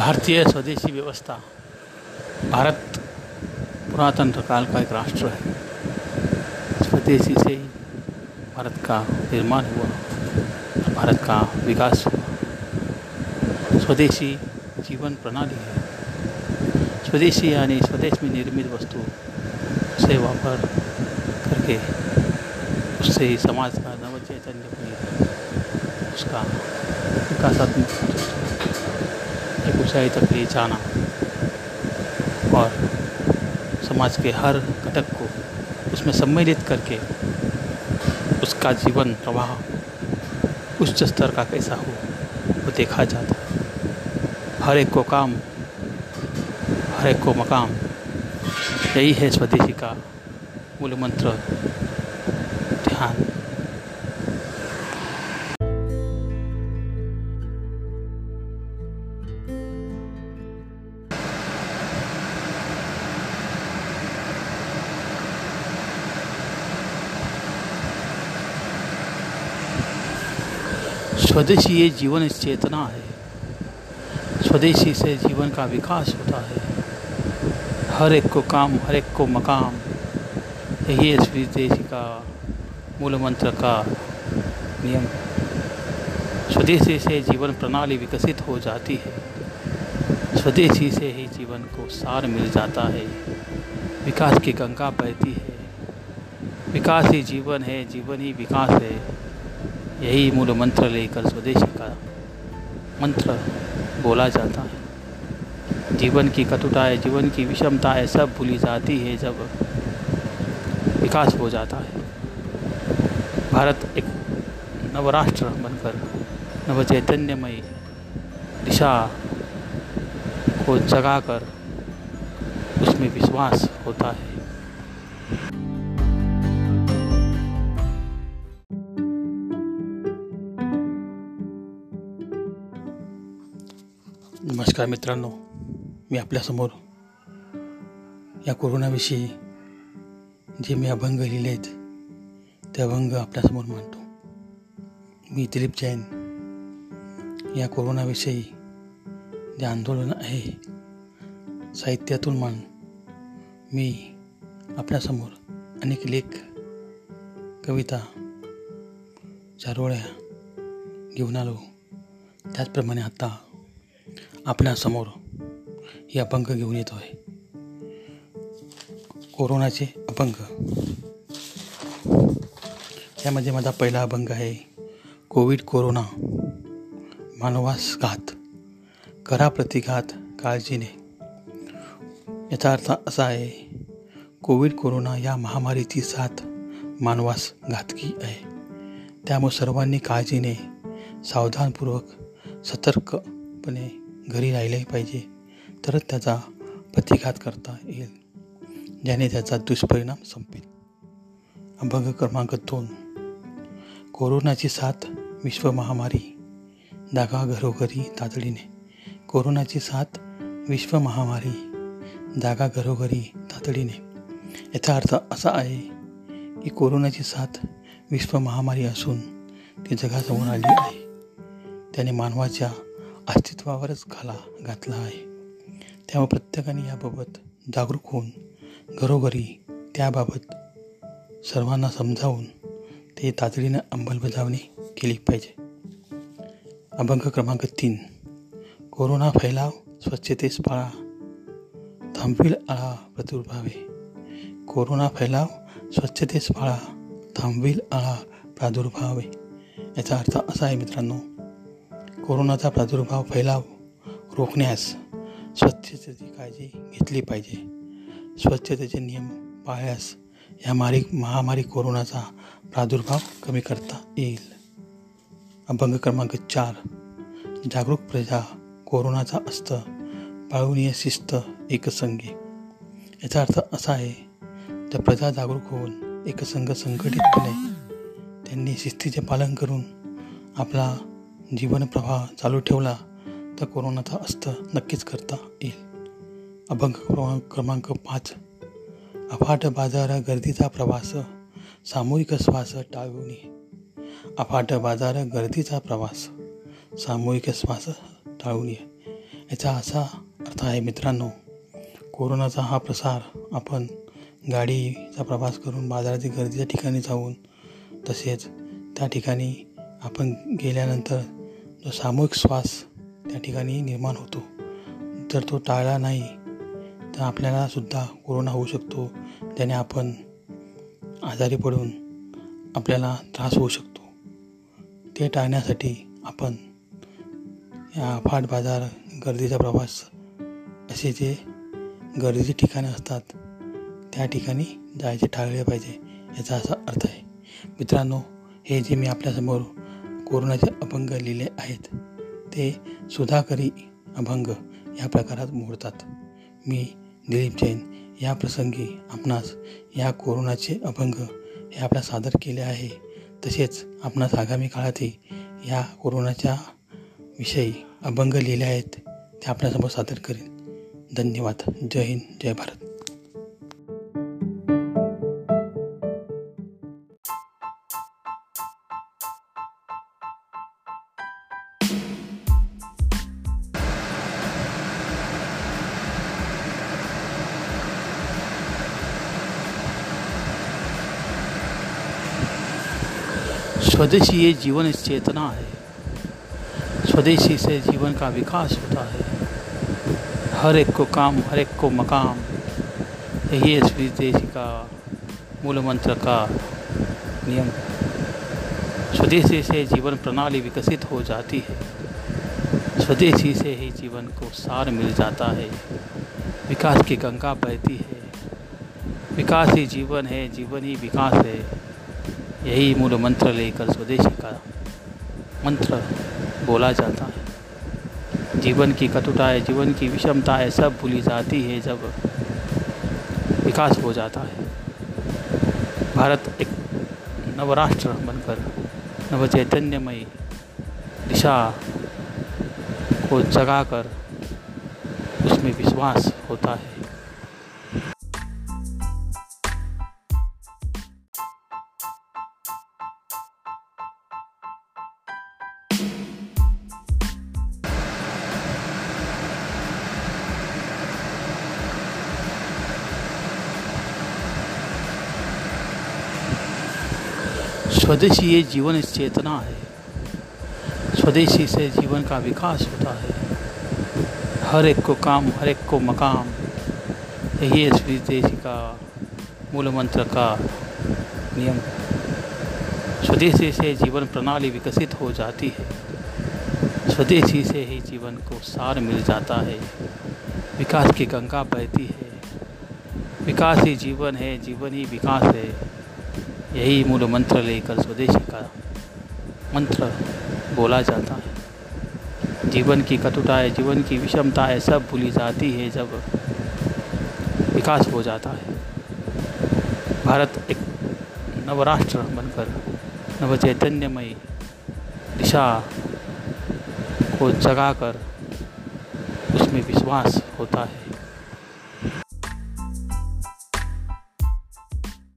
भारतीय स्वदेशी व्यवस्था भारत पुरातन काल का एक राष्ट्र है। स्वदेशी से ही भारत का निर्माण हुआ, भारत का विकास हुआ। स्वदेशी जीवन प्रणाली है। स्वदेशी यानी स्वदेश में निर्मित वस्तु से वापर करके उससे ही समाज का नव चैतन्य उसका विकासात्मक ऊंचाई तक ले जाना। और समाज के हर घटक को उसमें सम्मिलित करके उसका जीवन प्रवाह उच्च स्तर का कैसा हो, वो देखा जाता हर एक को काम, हर एक को मकाम यही है स्वदेशी का मूल मंत्र स्वदेशी ये जीवन चेतना है। स्वदेशी से जीवन का विकास होता है। हर एक को काम, हर एक को मकाम। यही स्वदेशी का मूल मंत्र का नियम। स्वदेशी से जीवन प्रणाली विकसित हो जाती है। स्वदेशी से ही जीवन को सार मिल जाता है। विकास की गंगा बहती है। विकास ही जीवन है, जीवन ही विकास है। यही मूल मंत्र लेकर स्वदेशी का मंत्र बोला जाता है। जीवन की कटुताएँ, जीवन की विषमताएँ सब भूली जाती है जब विकास हो जाता है। भारत एक नवराष्ट्र बनकर नव चैतन्यमय दिशा को जगाकर उसमें विश्वास होता है। नमस्कार मित्रांनो मी आपल्यासमोर या कोरोनाविषयी जे मी अभंग लिहिले आहेत ते अभंग आपल्यासमोर मांडतो. मी दिलीप जैन या कोरोनाविषयी जे आंदोलन आहे साहित्यातून मान मी आपल्यासमोर अनेक लेख कविता चारोळ्या घेऊन आलो. त्याचप्रमाणे आता आपल्यासमोर हे अभंग घेऊन येतो आहे. कोरोनाचे अभंग यामध्ये माझा पहिला अभंग आहे कोविड कोरोना मानवास घात करा प्रतिघात काळजीने. याचा अर्थ असा आहे कोविड कोरोना या महामारीची साथ मानवास घातकी आहे. त्यामुळे सर्वांनी काळजीने सावधानपूर्वक सतर्कपणे घरी राहिलेही पाहिजे तरच त्याचा प्रतिघात करता येईल ज्याने त्याचा दुष्परिणाम संपेल. अभंग क्रमांक दोन. कोरोनाची साथ विश्व महामारी जागा घरोघरी तातडीने. कोरोनाची साथ विश्व महामारी जागा घरोघरी तातडीने. याचा अर्थ असा आहे की कोरोनाची साथ विश्व महामारी असून ती जगासमोर आली आहे. त्याने मानवाच्या अस्तित्वावरच घाला घातला आहे. त्यामुळे प्रत्येकाने याबाबत जागरूक होऊन घरोघरी त्याबाबत सर्वांना समजावून ते तातडीनं अंमलबजावणी केली पाहिजे. अभंग क्रमांक तीन. कोरोना फैलाव स्वच्छतेस पाळा. थांबवील आळा प्रादुर्भावे. कोरोना फैलाव स्वच्छतेस पाळा. थांबवील आळा प्रादुर्भावे. याचा अर्थ असा आहे मित्रांनो कोरोनाचा प्रादुर्भाव फैलाव रोखण्यास स्वच्छतेची काळजी घेतली पाहिजे. स्वच्छतेचे नियम पाळल्यास या मारी महामारी कोरोनाचा प्रादुर्भाव कमी करता येईल. अभंग क्रमांक चार. जागरूक प्रजा कोरोनाचा अस्त पाळवणीय शिस्त एकसंगी. याचा अर्थ असा आहे तर प्रजा जागरूक होऊन एकसंघ संघटितपणे त्यांनी शिस्तीचे पालन करून आपला जीवनप्रवाह चालू ठेवला तर कोरोनाचा अस्त नक्कीच करता येईल. अभंग क्रमांक क्रमांक पाच. अफाट बाजार गर्दीचा प्रवास सामूहिक श्वास टाळून अफाट बाजार गर्दीचा प्रवास सामूहिक श्वास टाळून याचा असा अर्थ आहे मित्रांनो कोरोनाचा हा प्रसार आपण गाडीचा प्रवास करून बाजारातील गर्दीच्या ठिकाणी जाऊन तसेच त्या ठिकाणी आपण गेल्यानंतर जो सामूहिक श्वास त्या ठिकाणी निर्माण होतो. जर तो टाळला नाही तर आपल्याला सुद्धा कोरोना होऊ शकतो. त्याने आपण आजारी पडून आपल्याला त्रास होऊ शकतो. ते टाळण्यासाठी आपण या फाट बाजार गर्दीचा प्रवास असे जे गर्दीचे ठिकाणे असतात त्या ठिकाणी जायचे टाळले पाहिजे याचा असा अर्थ आहे. मित्रांनो हे जे मी आपल्यासमोर कोरोनाचे अभंग लिहिले आहेत. ते सुधाकरी अभंग या प्रकारात मोडतात. मी दिलीप जैन या प्रसंगी आपणास या कोरोनाचे अभंग हे आपल्या सादर केले आहे. तसेच आपणास आगामी काळातही या कोरोनाच्या विषयी अभंग लिहिले आहेत ते आपल्यासमोर सादर करेन. धन्यवाद. जय हिंद. जय भारत. स्वदेशी ये जीवन चेतना है। स्वदेशी से जीवन का विकास होता है। हर एक को काम, हर एक को मकाम। यही इस का मूल मंत्र का नियम। स्वदेशी से जीवन प्रणाली विकसित हो जाती है। स्वदेशी से ही जीवन को सार मिल जाता है। विकास की गंगा बहती है। विकास ही जीवन है, जीवन ही विकास है। यही मूल मंत्र लेकर स्वदेशी का मंत्र बोला जाता है। जीवन की कटुताएँ जीवन की विषमताएँ सब भूली जाती है, जब विकास हो जाता है। भारत एक नवराष्ट्र बनकर नव चैतन्यमयी दिशा को जगाकर उसमें विश्वास होता है। स्वदेशी ये जीवन चेतना है। स्वदेशी से जीवन का विकास होता है। हर एक को काम, हर एक को मकाम। यही इस विदेशी का मूल मंत्र का नियम। स्वदेशी से जीवन प्रणाली विकसित हो जाती है। स्वदेशी से ही जीवन को सार मिल जाता है। विकास की गंगा बहती है। विकास ही जीवन है, जीवन ही विकास है। यही मूल मंत्र लेकर स्वदेशी का मंत्र बोला जाता है। जीवन की कटुताएँ जीवन की विषमताएँ सब भूली जाती है जब विकास हो जाता है। भारत एक नवराष्ट्र बनकर नव चैतन्यमयी दिशा को जगाकर उसमें विश्वास होता है।